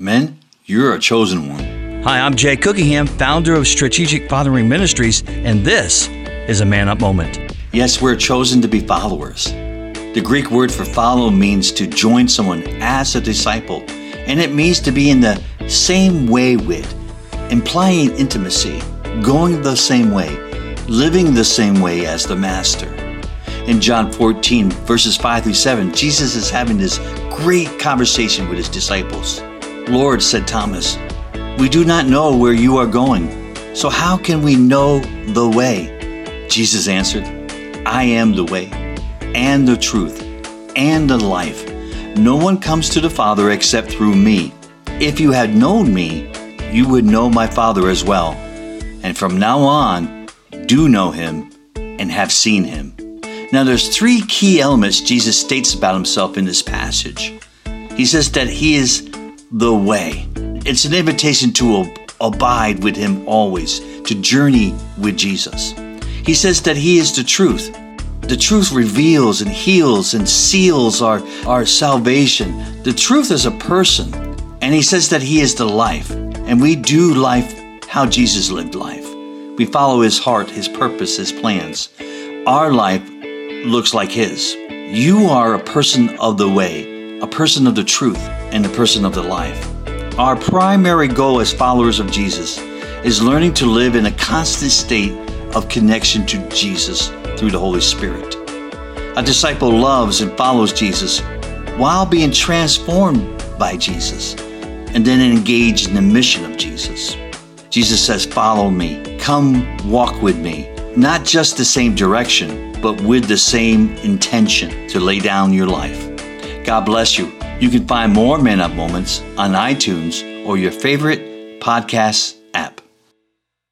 Men, you're a chosen one. Hi, I'm Jay Cookingham, founder of Strategic Fathering Ministries, and this is a Man Up Moment. Yes, we're chosen to be followers. The Greek word for follow means to join someone as a disciple, and it means to be in the same way with, implying intimacy, going the same way, living the same way as the Master. In John 14, verses 5 through 7, Jesus is having this great conversation with his disciples. Lord, said Thomas, we do not know where you are going, so how can we know the way? Jesus answered, I am the way, and the truth, and the life. No one comes to the Father except through me. If you had known me, you would know my Father as well. And from now on, do know him and have seen him. Now, there's three key elements Jesus states about himself in this passage. He says that he is the way. It's an invitation to abide with Him always, to journey with Jesus. He says that He is the truth. The truth reveals and heals and seals our, our salvation. The truth is a person. And He says that He is the life. And we do life how Jesus lived life. We follow His heart, His purpose, His plans. Our life looks like His. You are a person of the way, a person of the truth and a person of the life. Our primary goal as followers of Jesus is learning to live in a constant state of connection to Jesus through the Holy Spirit. A disciple loves and follows Jesus while being transformed by Jesus and then engaged in the mission of Jesus. Jesus says, Follow me, come walk with me, not just the same direction, but with the same intention to lay down your life. God bless you. You can find more Man Up Moments on iTunes or your favorite podcast